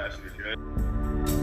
passionate, okay?